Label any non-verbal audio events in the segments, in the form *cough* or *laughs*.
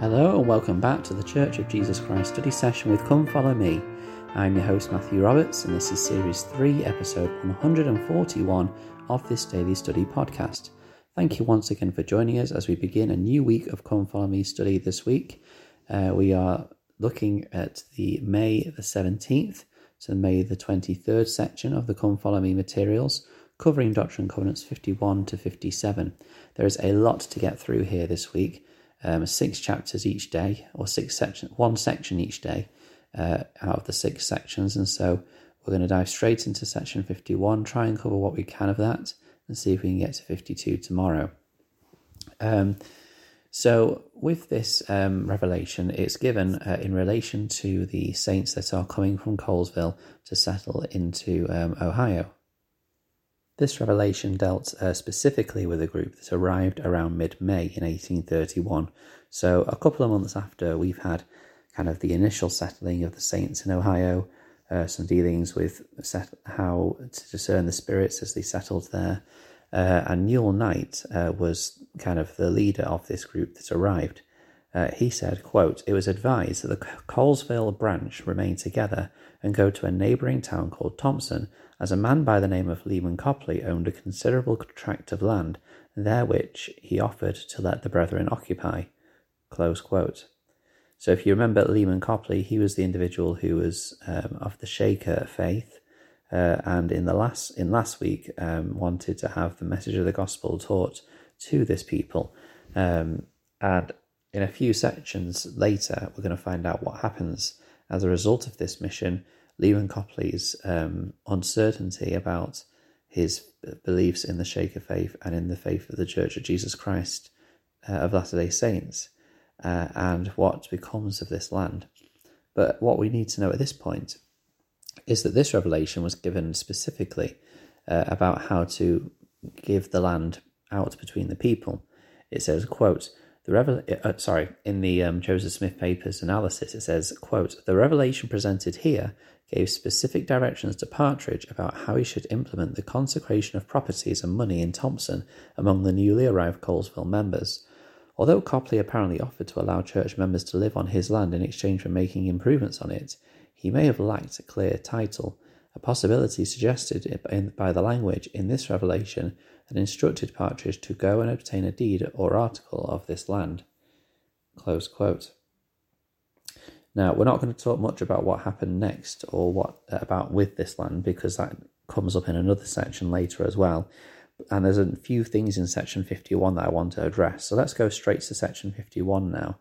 Hello and welcome back to the Church of Jesus Christ study session with Come Follow Me. I'm your host Matthew Roberts and this is series 3, episode 141 of this daily study podcast. Thank you once again for joining us as we begin a new week of Come Follow Me study this week. Uh, we are looking at the May the 17th to May the 23rd section of the Come Follow Me materials, covering Doctrine and Covenants 51 to 57. There is a lot to get through here this week um, six chapters each day, or six section, one section each day uh, out of the six sections. And so we're going to dive straight into section 51, try and cover what we can of that, and see if we can get to 52 tomorrow. Um, so, with this um, revelation, it's given uh, in relation to the saints that are coming from Colesville to settle into um, Ohio. This revelation dealt uh, specifically with a group that arrived around mid May in 1831. So, a couple of months after we've had kind of the initial settling of the saints in Ohio, uh, some dealings with set- how to discern the spirits as they settled there. Uh, and Newell Knight uh, was kind of the leader of this group that arrived. Uh, he said, quote, It was advised that the Colesville branch remain together and go to a neighbouring town called Thompson as a man by the name of Leman Copley owned a considerable tract of land, there which he offered to let the brethren occupy. Close quote. So, if you remember Leman Copley, he was the individual who was um, of the Shaker faith, uh, and in the last in last week um, wanted to have the message of the gospel taught to this people. Um, and in a few sections later, we're going to find out what happens as a result of this mission Leman Copley's um, uncertainty about his beliefs in the Shaker faith and in the faith of the Church of Jesus Christ uh, of Latter day Saints uh, and what becomes of this land. But what we need to know at this point is that this revelation was given specifically uh, about how to give the land out between the people. It says, quote, the revel- uh, sorry, in the um, Joseph Smith papers analysis, it says, quote, the revelation presented here gave specific directions to Partridge about how he should implement the consecration of properties and money in Thompson among the newly arrived Colesville members. Although Copley apparently offered to allow church members to live on his land in exchange for making improvements on it, he may have lacked a clear title, a possibility suggested by the language in this revelation that instructed Partridge to go and obtain a deed or article of this land. Now, we're not going to talk much about what happened next or what about with this land because that comes up in another section later as well. And there's a few things in section 51 that I want to address. So let's go straight to section 51 now.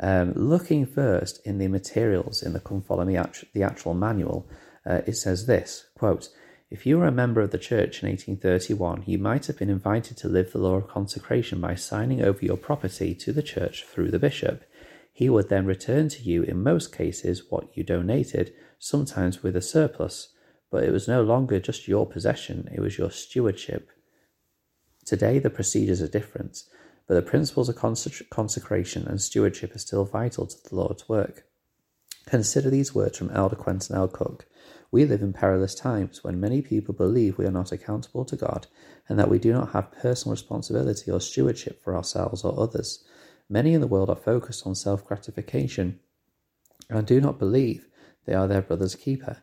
Um, looking first in the materials in the Come Follow Me, the actual manual, uh, it says this quote, If you were a member of the church in 1831, you might have been invited to live the law of consecration by signing over your property to the church through the bishop. He would then return to you, in most cases, what you donated, sometimes with a surplus, but it was no longer just your possession, it was your stewardship. Today, the procedures are different, but the principles of consecration and stewardship are still vital to the Lord's work. Consider these words from Elder Quentin L. Cook. We live in perilous times when many people believe we are not accountable to God and that we do not have personal responsibility or stewardship for ourselves or others. Many in the world are focused on self gratification and do not believe they are their brother's keeper.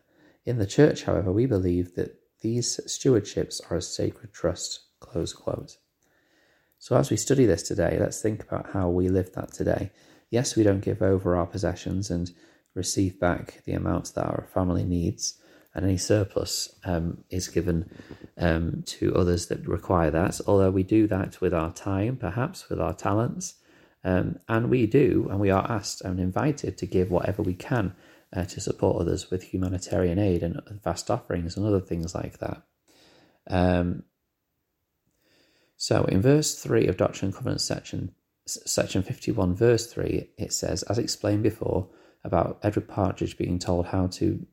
In the church, however, we believe that these stewardships are a sacred trust. Close quote. So, as we study this today, let's think about how we live that today. Yes, we don't give over our possessions and receive back the amounts that our family needs, and any surplus um, is given um, to others that require that. Although we do that with our time, perhaps with our talents, um, and we do, and we are asked and invited to give whatever we can uh, to support others with humanitarian aid and fast offerings and other things like that. Um, so in verse 3 of Doctrine and Covenants section, section 51, verse 3, it says, as explained before, about Edward Partridge being told how to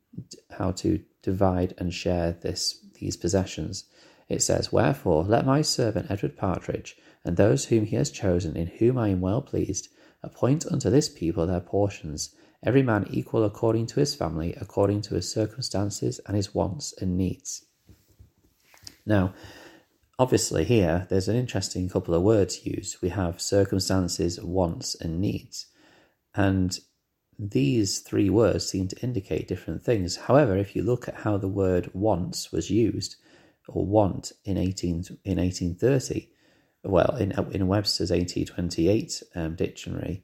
how to divide and share this these possessions. It says, Wherefore let my servant Edward Partridge and those whom he has chosen, in whom I am well pleased, appoint unto this people their portions, every man equal according to his family, according to his circumstances and his wants and needs. Now, obviously, here there's an interesting couple of words used. We have circumstances, wants, and needs. And these three words seem to indicate different things. However, if you look at how the word once was used, or want in 18 in 1830, well, in in Webster's 1828 um, dictionary,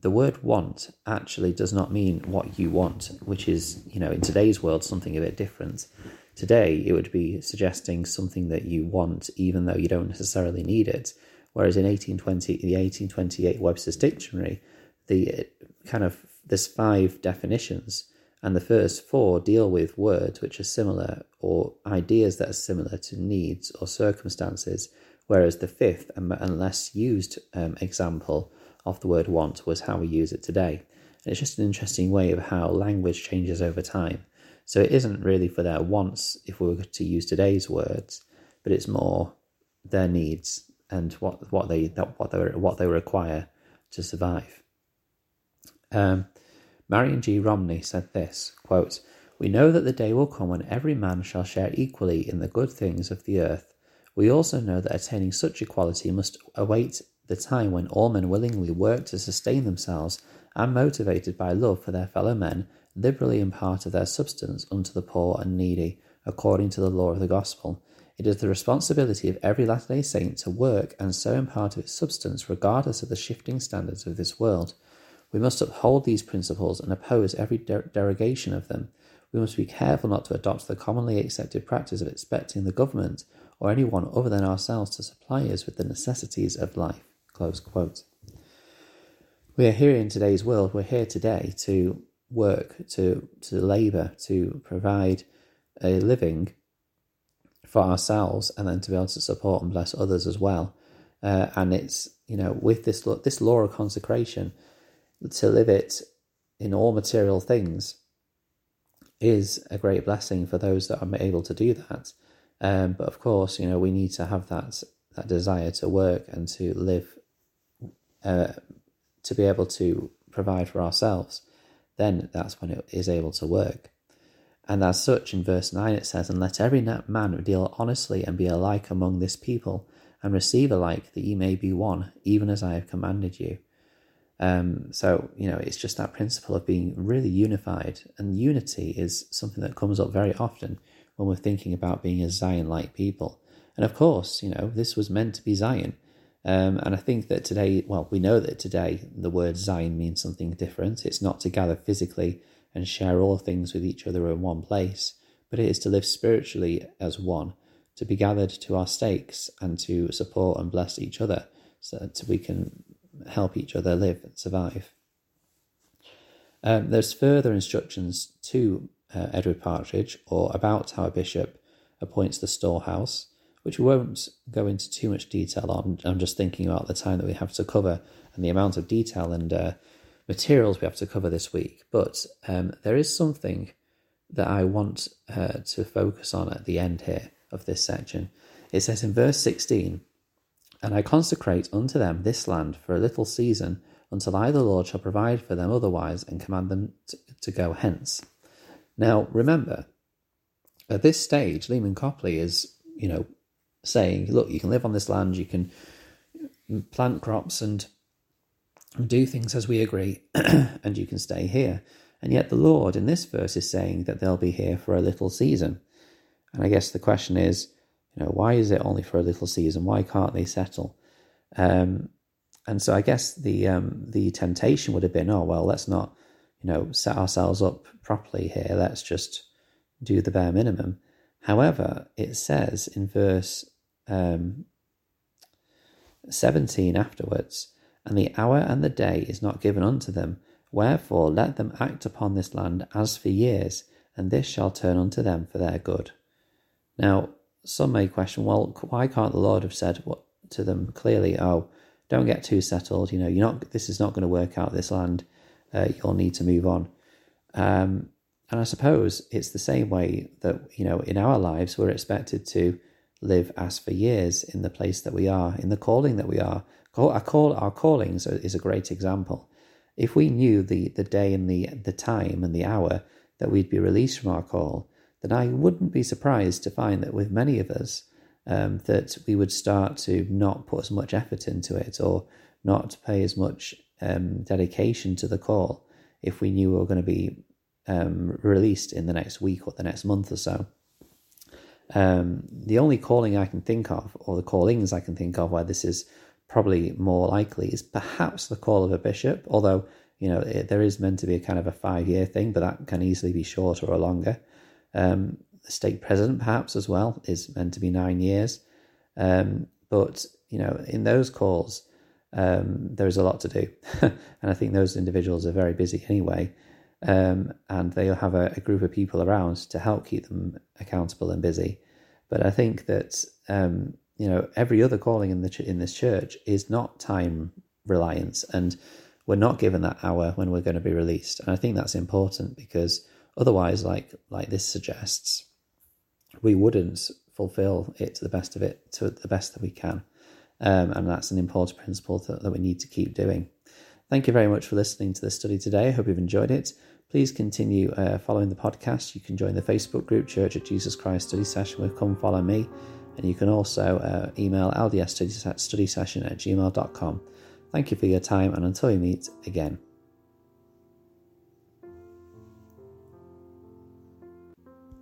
the word want actually does not mean what you want, which is, you know, in today's world something a bit different. Today, it would be suggesting something that you want, even though you don't necessarily need it. Whereas in 1820, the 1828 Webster's Dictionary, the kind of there's five definitions, and the first four deal with words which are similar or ideas that are similar to needs or circumstances, whereas the fifth and less used um, example of the word want was how we use it today. And it's just an interesting way of how language changes over time. So it isn't really for their wants if we were to use today's words, but it's more their needs and what what they what they what they require to survive. Um, Marion G. Romney said this quote, We know that the day will come when every man shall share equally in the good things of the earth. We also know that attaining such equality must await the time when all men willingly work to sustain themselves and motivated by love for their fellow men, liberally impart of their substance unto the poor and needy, according to the law of the gospel. It is the responsibility of every Latter day Saint to work and so impart of its substance, regardless of the shifting standards of this world. We must uphold these principles and oppose every der- derogation of them. We must be careful not to adopt the commonly accepted practice of expecting the government or anyone other than ourselves to supply us with the necessities of life. We are here in today's world, we're here today to work, to, to labour, to provide a living for ourselves and then to be able to support and bless others as well. Uh, and it's, you know, with this, this law of consecration, to live it in all material things is a great blessing for those that are able to do that. Um, but of course, you know, we need to have that that desire to work and to live, uh, to be able to provide for ourselves. Then that's when it is able to work. And as such, in verse 9 it says, And let every man deal honestly and be alike among this people, and receive alike, that ye may be one, even as I have commanded you. Um, so, you know, it's just that principle of being really unified. And unity is something that comes up very often when we're thinking about being a Zion like people. And of course, you know, this was meant to be Zion. Um, and I think that today, well, we know that today the word Zion means something different. It's not to gather physically and share all things with each other in one place, but it is to live spiritually as one, to be gathered to our stakes and to support and bless each other so that we can help each other live and survive. Um, there's further instructions to uh, Edward Partridge or about how a bishop appoints the storehouse, which we won't go into too much detail on. I'm just thinking about the time that we have to cover and the amount of detail and uh, materials we have to cover this week. But um, there is something that I want uh, to focus on at the end here of this section. It says in verse 16, and I consecrate unto them this land for a little season, until I, the Lord, shall provide for them otherwise, and command them to, to go hence. Now, remember, at this stage, Leman Copley is, you know, saying, look, you can live on this land, you can plant crops and do things as we agree, *clears throat* and you can stay here. And yet the Lord in this verse is saying that they'll be here for a little season. And I guess the question is, you know, why is it only for a little season? Why can't they settle? Um, and so I guess the um, the temptation would have been, oh well, let's not, you know, set ourselves up properly here. Let's just do the bare minimum. However, it says in verse um, 17 afterwards, and the hour and the day is not given unto them. Wherefore let them act upon this land as for years, and this shall turn unto them for their good. Now, some may question, well, why can't the Lord have said what, to them clearly? Oh, don't get too settled. You know, you're not. This is not going to work out. This land, uh, you'll need to move on. Um, and I suppose it's the same way that you know in our lives we're expected to live as for years in the place that we are, in the calling that we are. Our call, our callings is a great example. If we knew the the day and the the time and the hour that we'd be released from our call, then I wouldn't be surprised to find that with many of us, um, that we would start to not put as much effort into it or not pay as much um, dedication to the call if we knew we were going to be um, released in the next week or the next month or so. Um, the only calling I can think of, or the callings I can think of where this is probably more likely, is perhaps the call of a bishop, although you know it, there is meant to be a kind of a five year thing, but that can easily be shorter or longer. Um, the stake president, perhaps as well, is meant to be nine years. Um, but you know, in those calls, um, there is a lot to do, *laughs* and I think those individuals are very busy anyway um, and they'll have a, a, group of people around to help keep them accountable and busy. But I think that um, you know every other calling in the ch- in this church is not time reliance, and we're not given that hour when we're going to be released. And I think that's important because otherwise, like like this suggests, we wouldn't fulfill it to the best of it to the best that we can, um, and that's an important principle that, that we need to keep doing. Thank you very much for listening to this study today. I hope you've enjoyed it. Please continue uh, following the podcast. You can join the Facebook group Church of Jesus Christ Study Session with Come Follow Me. And you can also uh, email LDS study, study session at gmail.com. Thank you for your time, and until we meet again.